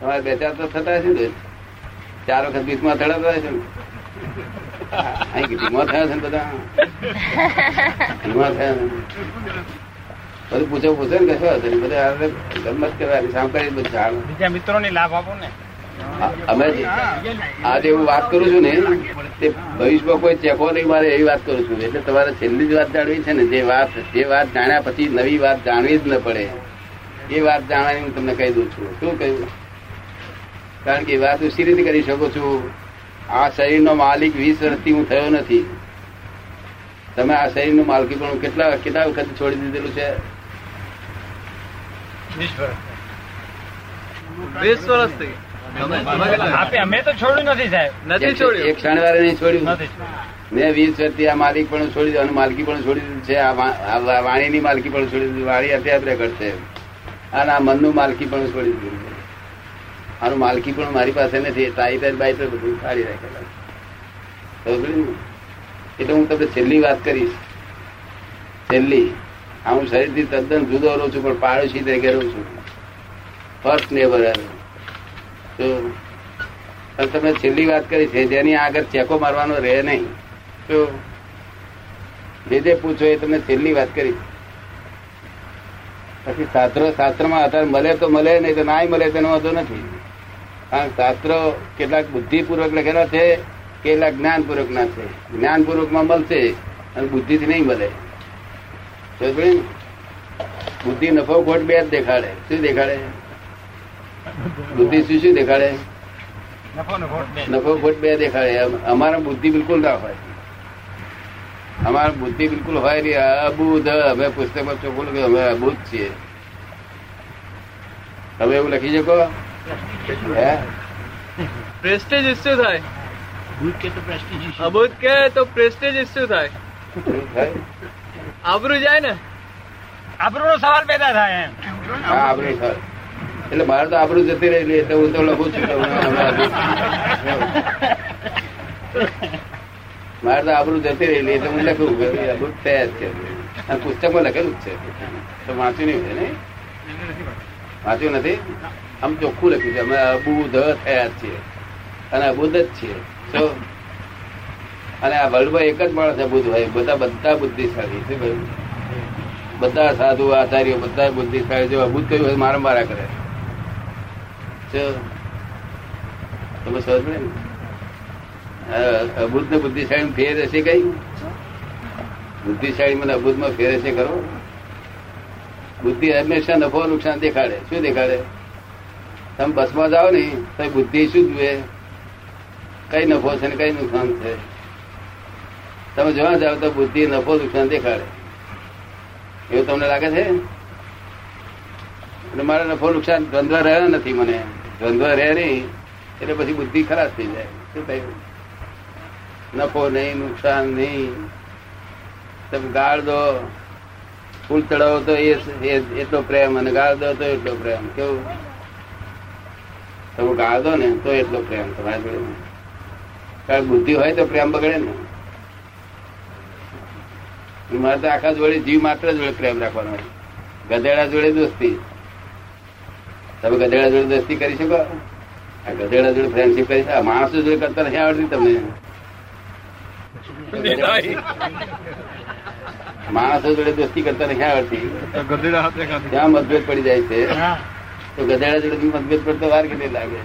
તમારે બે ચાર તો થતા હશે ને. ચાર વખત બીસમાં થડાતા હશે. ને અહીં ધીમા થયા છે ને બધા? ધીમા થયા છે. બધું પૂછો પૂછો ને કશો હશે બધા ગમત કરવાની સાંભળી બધું જાણ બીજા મિત્રોને લાભ આપો ને. અમે આજે હું વાત કરું છું ને તે ભવિષ્યમાં કોઈ ચેકો નહીં મારે એવી વાત કરું છું. એટલે તમારે છેલ્લી જ વાત જાણવી છે ને જે વાત જે વાત જાણ્યા પછી નવી વાત જાણવી જ ન પડે. એ વાત જાણવાની હું તમને કહી દઉં છું. શું કહ્યું? કારણ કે વાત હું સી રીતે કરી શકું છું? આ શરીરનો માલિક વીસ વર્ષથી હું થયો નથી. તમે આ શરીરનું માલકી પણ કેટલા કેટલા વખત છોડી દીધેલું છે? વીસ વર્ષથી. તમે તમે કેટલા? આપે અમે તો છોડ્યું નથી સાહેબ. નથી એક શનિવારે નહીં છોડ્યું. મેં વીસ વર્ષથી આ માલિક પણ છોડી દીધું માલકી પણ છોડી દીધું છે. આ વાણીની માલકી પણ છોડી દીધું વાણી અત્યારે પ્રગટ છે. અને આ મનનું માલકી પણ છોડી દીધું છે. આનું માલકી પણ મારી પાસે નથી. ટાઈટર બાઈટર બધું કાઢી રાખેલા? એટલે હું તમને છેલ્લી વાત કરીશ. છેલ્લી. આ હું શરીરથી તદ્દન જુદો રહું છું, પણ પાડોશી તરીકે રહું છું. ફર્સ્ટ નેબર તો તમે છેલ્લી વાત કરી છે, જેની આગળ ચેકો મારવાનો રહે નહીં. તો જે જે પૂછો એ તમને છેલ્લી વાત કરી. પછી શાસ્ત્રો શાસ્ત્રમાં આધાર મળે તો મળે, નહીં તો નાય મળે તેનો વાંધો નથી. કારણ શાસ્ત્રો કેટલાક બુદ્ધિપૂર્વક લખેલા છે કેટલાક જ્ઞાનપૂર્વક ના છે. જ્ઞાનપૂર્વકમાં મળશે અને બુદ્ધિથી નહીં મળે? બુદ્ધિ નફો ખોટ બે જ દેખાડે. શું દેખાડે? બુદ્ધિ શું શું દેખાડે? નફો ખોટ બે નફો ખોટ બે દેખાડે. અમારા બુદ્ધિ બિલકુલ ના હોય. અમારા બુદ્ધિ બિલકુલ હોય નહીં. અબુધ. અમે પુસ્તકમાં ચોખ્ખું લખ્યું. અમે અબુધ છીએ. તમે એવું લખી શકો? હે? પ્રેસ્ટેજ ઇસ્યુ થાય. અબોધ કે તો પ્રેસ્ટેજ ઇસ્યુ થાય? આબરૂ જાય ને. આબરૂનો સવાલ પેદા થાય એમ. હા આબરૂ થાય. એટલે મારે તો આબરૂ જતી રહી એટલે હું તો લખું છું. મારે તો આબરૂ જતી રહેલી એટલે હું લખું અબુધ થયા જ છે પુસ્તકમાં લખેલું જ છે. તો વાંચ્યું નહીં ને? વાંચ્યું નથી? આમ ચોખ્ખું લખ્યું છે અમે અબુધ થયા જ છીએ. અને અબુધ જ છીએ. તો અને આ વર્લ્ડમાં એક જ માણસ અબુધ હોય બધા બધા બુદ્ધિશાળી છે ભાઈ. બધા સાધુ આચાર્ય બધા બુદ્ધિશાળી જો અબુધ કયું હોય મારા મારા કરે. તમે સમજ પડે ને? અબુધ ને બુદ્ધિશાળી ફેર હશે કઈ? બુદ્ધિશાળી મને અબુધમાં ફેર હશે ખરો? બુદ્ધિ હંમેશા નફો નુકસાન દેખાડે. શું દેખાડે? તમે બસમાં જાઓ ને, તો બુદ્ધિ શું જુએ? કઈ નફો છે ને કઈ નુકસાન છે? તમે જોવા જાઓ તો બુદ્ધિ, નફો, નુકસાન દેખાડે. એવું તમને લાગે છે? એટલે મારે નફો, નુકસાન દ્વંદ્વ રહ્યો નથી મને. દ્વંદ્વ રહે નહીં, એટલે પછી બુદ્ધિ ખરાબ થઈ જાય. શું થયું નફો નહીં, નુકસાન નહીં. તમે ગાળ દો. ફૂલ ચડાવો તો એ- એટલો પ્રેમ અને ગાળ દો તો એટલો પ્રેમ. કેવું? તમે ગાળ દો ને તો એટલો પ્રેમ તમારા જોડે કારણ બુદ્ધિ હોય તો પ્રેમ બગડે ને. મારે તો આખા જોડે જીવ માત્ર જોડે પ્રેમ રાખવાનો હોય. ગધેડા જોડે દોસ્તી. તમે ગધેડા જોડે દોસ્તી કરી શકો? આ ગધેડા જોડે ફ્રેન્ડશીપ કરી શકો? માણસો જોડે કરતા નથી આવડતી તમને. માણસો જોડે દોસ્તી કરતા નથી આવડતી. ત્યાં મતભેદ પડી જાય છે. તો ગધેડા જોડે બી મતભેદ પડતો વાર કેટલી લાગે?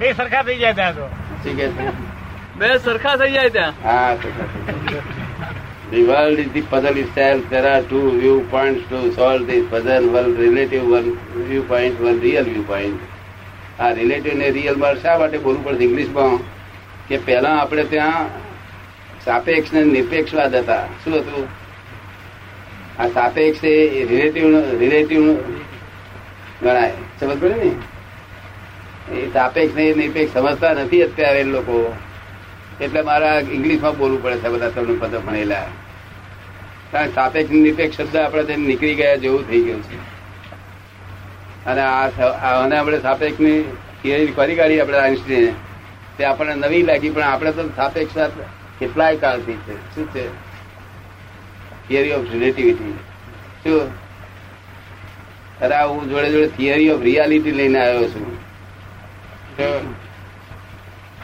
બે સરખા થઈ જાય ત્યાં તો. ઠીક છે. બે સરખા થઈ જાય ત્યાં? Ah, the world is the puzzle itself. There are two viewpoints to solve this puzzle. One relative one viewpoint, one real viewpoint. આ રિલેટિવ ને રિયલમાં શા માટે બોલવું પડશે? ઇંગ્લિશમાં? કે પહેલા આપણે ત્યાં સાપેક્ષ ને નિરપેક્ષવાદ હતા. શું હતું? આ સાપેક્ષ એ રિલેટિવ રિલેટિવ ગણાય. સમજ પડે ને? એ સાપેક્ષ ને નિરપેક્ષ સમજતા નથી અત્યારે લોકો. એટલે મારા ઇંગ્લિશમાં બોલવું પડે છે બધા તમને પદ ભણેલા. કારણ સાપેક્ષ નિરપેક્ષ શબ્દ આપણે નીકળી ગયા જેવું થઈ ગયું છે. અને આને આપણે સાપેક્ષની થિયરી ફરી કાઢી આપણે આઈન્સ્ટીને તે આપણને નવી લાગી, પણ આપણે તો સાપેક્ષ કેટલાય કાળથી છે. શું છે? થિયરી ઓફ રિલેટિવિટી શું? અરે હું જોડે જોડે થિયરી ઓફ રિયાલિટી લઈને આવ્યો છું.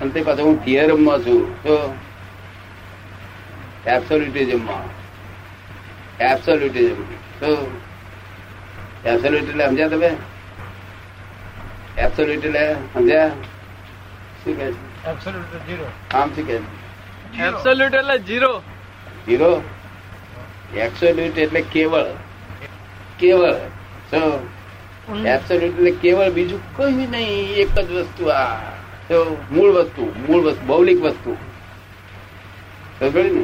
અને તે પાછો હું થિયરમમાં છું. તો એબ્સોલ્યુટિઝમમાં એબ્સોલ્યુટિઝમ તો એબ્સોલ્યુટ એટલે સમજ્યા તમે? એબ્સોલ્યુટ એટલે સમજ્યા? શું કે એબ્સોલ્યુટ ઝીરો આમ શું કે એબ્સોલ્યુટ એટલે જીરો જીરો એબ્સોલ્યુટ એટલે કેવળ. કેવળ. કેવળ બીજું કોઈ નહીં એક જ વસ્તુ આ. મૂળ વસ્તુ મૂળ વસ્તુ ભૌલિક વસ્તુ.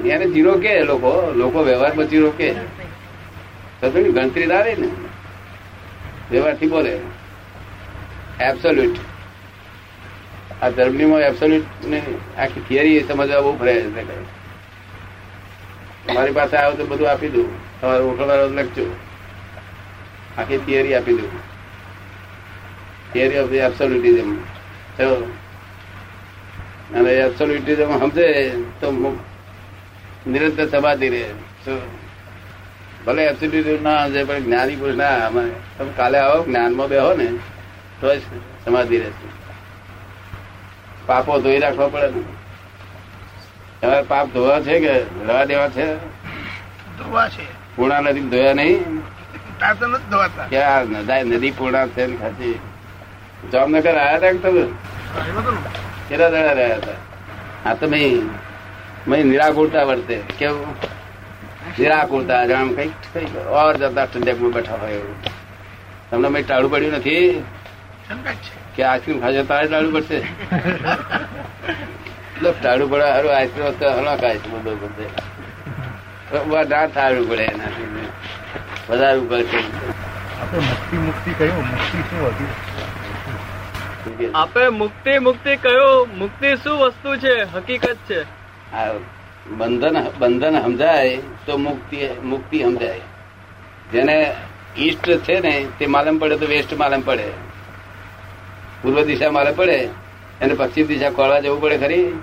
એને જીરો કે લોકો? લોકો વ્યવહારમાં જીરો કે? ગણતરી ના રહી ને? વ્યવહારથી બોલે. એબ્સોલ્યુટ આ ધર્મનીમાં એબ્સોલ્યુટ ને આખી થિયરી સમજવા બહુ ફરે કરે તમારી પાસે આવે તો બધું આપી દઉં. તમારે ઓળખવાનો લખજો આખી થિયરી આપી દઉં થિયરી ઓફ એબ્સોલ્યુટિઝમ અને એબ્સોલ્યુટિઝમ સમજે તો નિરંતર સમાધિ રહે. ભલે એબ્સોલ્યુટિઝમ ના સમજે પણ જ્ઞાની પુરુષ ના તમે કાલે આવો જ્ઞાનમાં બેહો ને તો જ સમાધિ રહેશે પાપો ધોઈ રાખવા પડે ને. તમારે પાપ ધોવા છે કે રવા દેવા છે? ધોવા છે. પૂર્ણા નદી ધોયા નહીં? નથી ક્યાં નદી પૂર્ણા છે ને ખાસી જામનગર આયા હતા તમે? કેટલા દાડા રહ્યા હતા હા તો મેં મેં નિરાકુરતા વર્તે. કેવું નિરાકુરતા જાણ કઈ કઈ ઓર જતા ઠંડકમાં બેઠા હોય એવું. તમને મેં ટાળું પડ્યું નથી? કે આઈસ્ક્રીમ ખાજો તારે ટાળું પડશે? એટલે ટાળું પડે હારું આઈસ્ક્રીમ વસ્તુ હલો ખાઈશ બધું બધે. ના ટાળું પડે એનાથી. વધારવું છે. આપણે મુક્તિ મુક્તિ કયો મુક્તિ શું હતી? આપે મુક્તિ મુક્તિ કયો મુક્તિ શું વસ્તુ છે? હકીકત છે. આ બંધન બંધન સમજાય તો મુક્તિ મુક્તિ સમજાય. જેને ઈષ્ટ છે ને તે માલમ પડે તો વેસ્ટ માલમ પડે. પૂર્વ દિશા માલમ પડે એને પશ્ચિમ દિશા ખોળવા જવું પડે ખરી?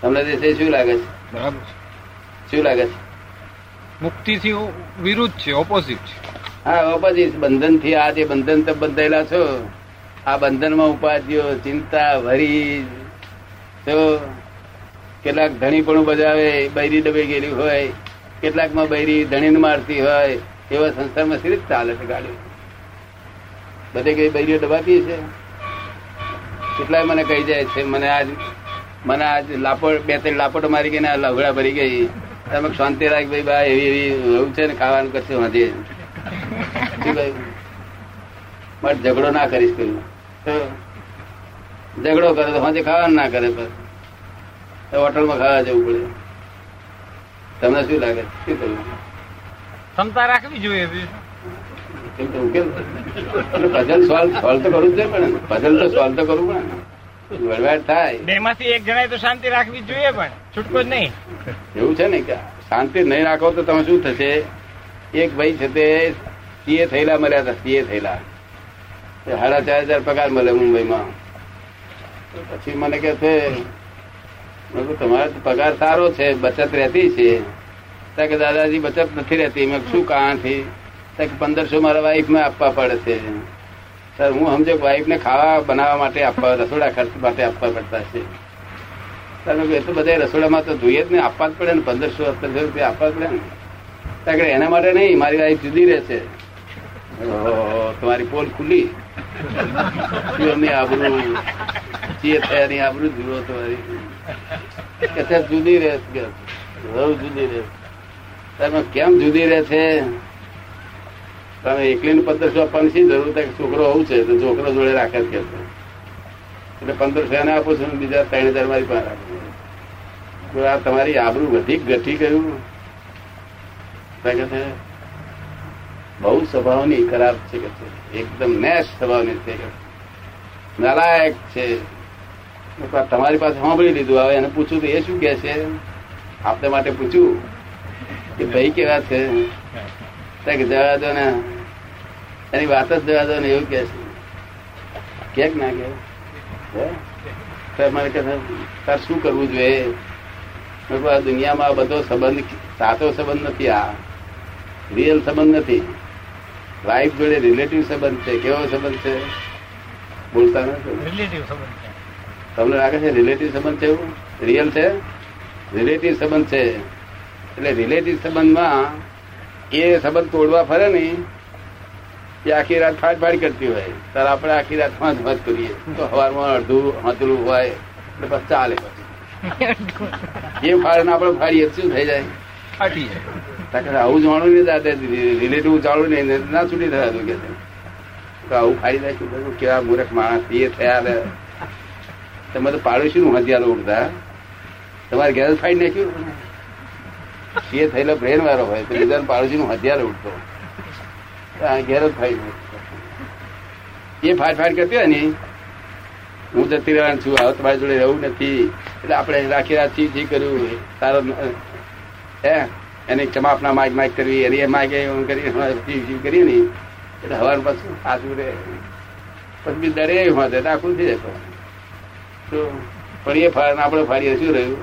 તમને દેશે શું લાગે છે? બરાબર છે. શું લાગે છે? મુક્તિથી વિરુદ્ધ છે ઓપોઝિટ છે. હા ઓપોઝિટ બંધનથી આ જે બંધન તો બંધાયેલા છો, આ બંધનમાં ઉપાધિઓ, ચિંતા ભરી તો કેટલાક ધણીપણું બજાવે, બૈરી ડબે ગયેલી હોય, કેટલાકમાં બૈરી ધણીને મારતી હોય, એવા સંસારમાં સી રીતે ચાલે છે ગાડી બધે કઈ બૈરીઓ દબાતી છે કેટલાય મને કહી જાય છે, મને આજ મને આજ લાપડ બે ત્રણ લાપડ મારી ગઈ ને લવડા ભરી ગઈ. તમે શાંતિ રાખ ભાઈ બા એવી એવી એવું છે ને ખાવાનું કરશે વાંધી બટ ઝઘડો ના કરીશ કહ્યું ઝઘડો કરે તો સાંજે ખાવાનું ના કરે બસ તો હોટલમાં ખાવા જવું પડે. તમને શું લાગે? શું કરવું ક્ષમતા રાખવી જોઈએ પઝલ સોલ્વ સોલ્વ તો કરવું જ પણ પઝલ તો સોલ્વ તો કરવું પડે ને થાય. બે માંથી એક જણાએ તો શાંતિ રાખવી જોઈએ પણ છૂટકો જ નહીં. એવું છે ને કે શાંતિ નહીં રાખો તો તમે શું થશે? એક ભાઈ છે તે સીએ થયેલા મળ્યા હતા સીએ થયેલા. સાડા ચાર હજાર પગાર મળે મુંબઈમાં. પછી મને કે છે તમારો પગાર સારો છે બચત રહેતી છે. ત્યાં કે દાદાજી બચત નથી રહેતી. મેં શું કારણથી ત્યાં કે પંદરસો મારા વાઈફમાં આપવા પડે છે. હું સમજો વાઈફ ને ખાવા બનાવવા માટે આપવા, રસોડા ખર્ચ માટે આપવા પડતા છે. એ તો બધા રસોડામાં તો જોઈએ જ ને, આપવા જ પડે ને, પંદરસો સત્તરસો રૂપિયા આપવા જ પડે ને. ત્યાં એના માટે નહીં, મારી વાઈફ જુદી રહેશે. તમારી પોલ ખુલ્લી. એમની આબરૂ ચીએ થયાની આબરૂ જુઓ તમારી. કે જુદી રહે જુદી રહે કેમ જુદી રહે છે તમે એકલી પંદરસો આપવાની શી જરૂર થાય છોકરો આવું છે? તો છોકરો જોડે રાખે જ કે. એટલે પંદરસો એને આપું છું બીજા ત્રણ હજાર મારી પાસે રાખું આ તમારી આબરૂ વધી ઘટી ગયું? બહુ સ્વભાવની ખરાબ છે કે એકદમ નેશ સ્વભાવની છે કે. નાલાયક છે. તમારી પાસે સાંભળી લીધું. હવે એને પૂછ્યું તો એ શું કે છે? આપને માટે પૂછ્યું કે ભાઈ કેવા છે? કે જવા દો ને. એની વાત જ દેવા દો ને એવું કે છે. કે ના કે? મારે કે તાર શું કરવું જોઈએ? આ દુનિયામાં આ બધો સંબંધ સાચો સંબંધ નથી આ. રિયલ સંબંધ નથી. વાઇફ જોડે રિલેટિવ સંબંધ છે. કેવો સંબંધ છે? બોલતા નથી. રિલેટિવ સંબંધ છે. તમને લાગે છે રિલેટિવ સંબંધ છે એવું? રિયલ છે? રિલેટિવ સંબંધ છે. એટલે રિલેટિવ સંબંધમાં એ સંબંધ તોડવા ફરે ને એ આખી રાત ફાટ ફાટ કરતી હોય. ત્યારે આપણે આખી રાત પાંચ પાંચ કરીએ. તો સવારમાં અડધું હાથલું હોય એટલે બસ ચાલે પછી. એ ફાડ આપણે ફાડીએ શું થઈ જાય? ફાટી જાય. તાકે આવું જાણું નહીં દાદા રિલેટિવ જાણવું નહીં ના છૂટી થયા કે તો આવું ફાડી જાય શું કેવા મૂર્ખ માણસ એ થયા ને. તમે તો પાડોશી નું હથિયાર ઉડતા. તમારે ઘેર ફાડી નાખ્યું? એ થયેલો બ્રેન વાળો હોય તો બીજા પાડોશી નું હથિયાર ઉડતો. ઘેર ફાડી એ ફાટ ફાટ કરતી હોય ને હું જતી રહેવાનું છું હવે તમારી જોડે રહેવું નથી. એટલે આપણે રાખી રાખી જે કર્યું તારો હે? એની ક્ષમાપના માગ માગ કરવી એની એ માગે એમ કરી કરીએ ને. એટલે હવાર પાછું સાચું રે. પછી દરે તો આખું થઈ જતો તો પણ એ આપણે ફાડીએ શું રહ્યું.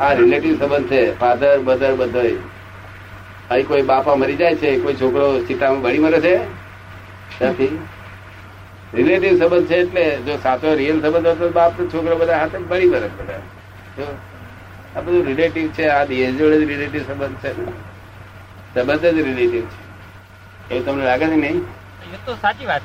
આ રિલેટિવ સંબંધ છે ફાધર બધર બધા અહીં કોઈ બાપા મરી જાય છે, કોઈ છોકરો સીતામાં બળી મરે છે? નથી રિલેટિવ સંબંધ છે એટલે જો સાચો રિયલ સંબંધ હતો બાપ તો છોકરો બધા હાથે બળી મરે બધા. જો આ બધું રિલેટિવ છે, આ દેશ જોડે જ રિલેટિવ સંબંધ છે. સંબંધ જ રિલેટિવ છે. એવું તમને લાગે છે નહીં? એ તો સાચી વાત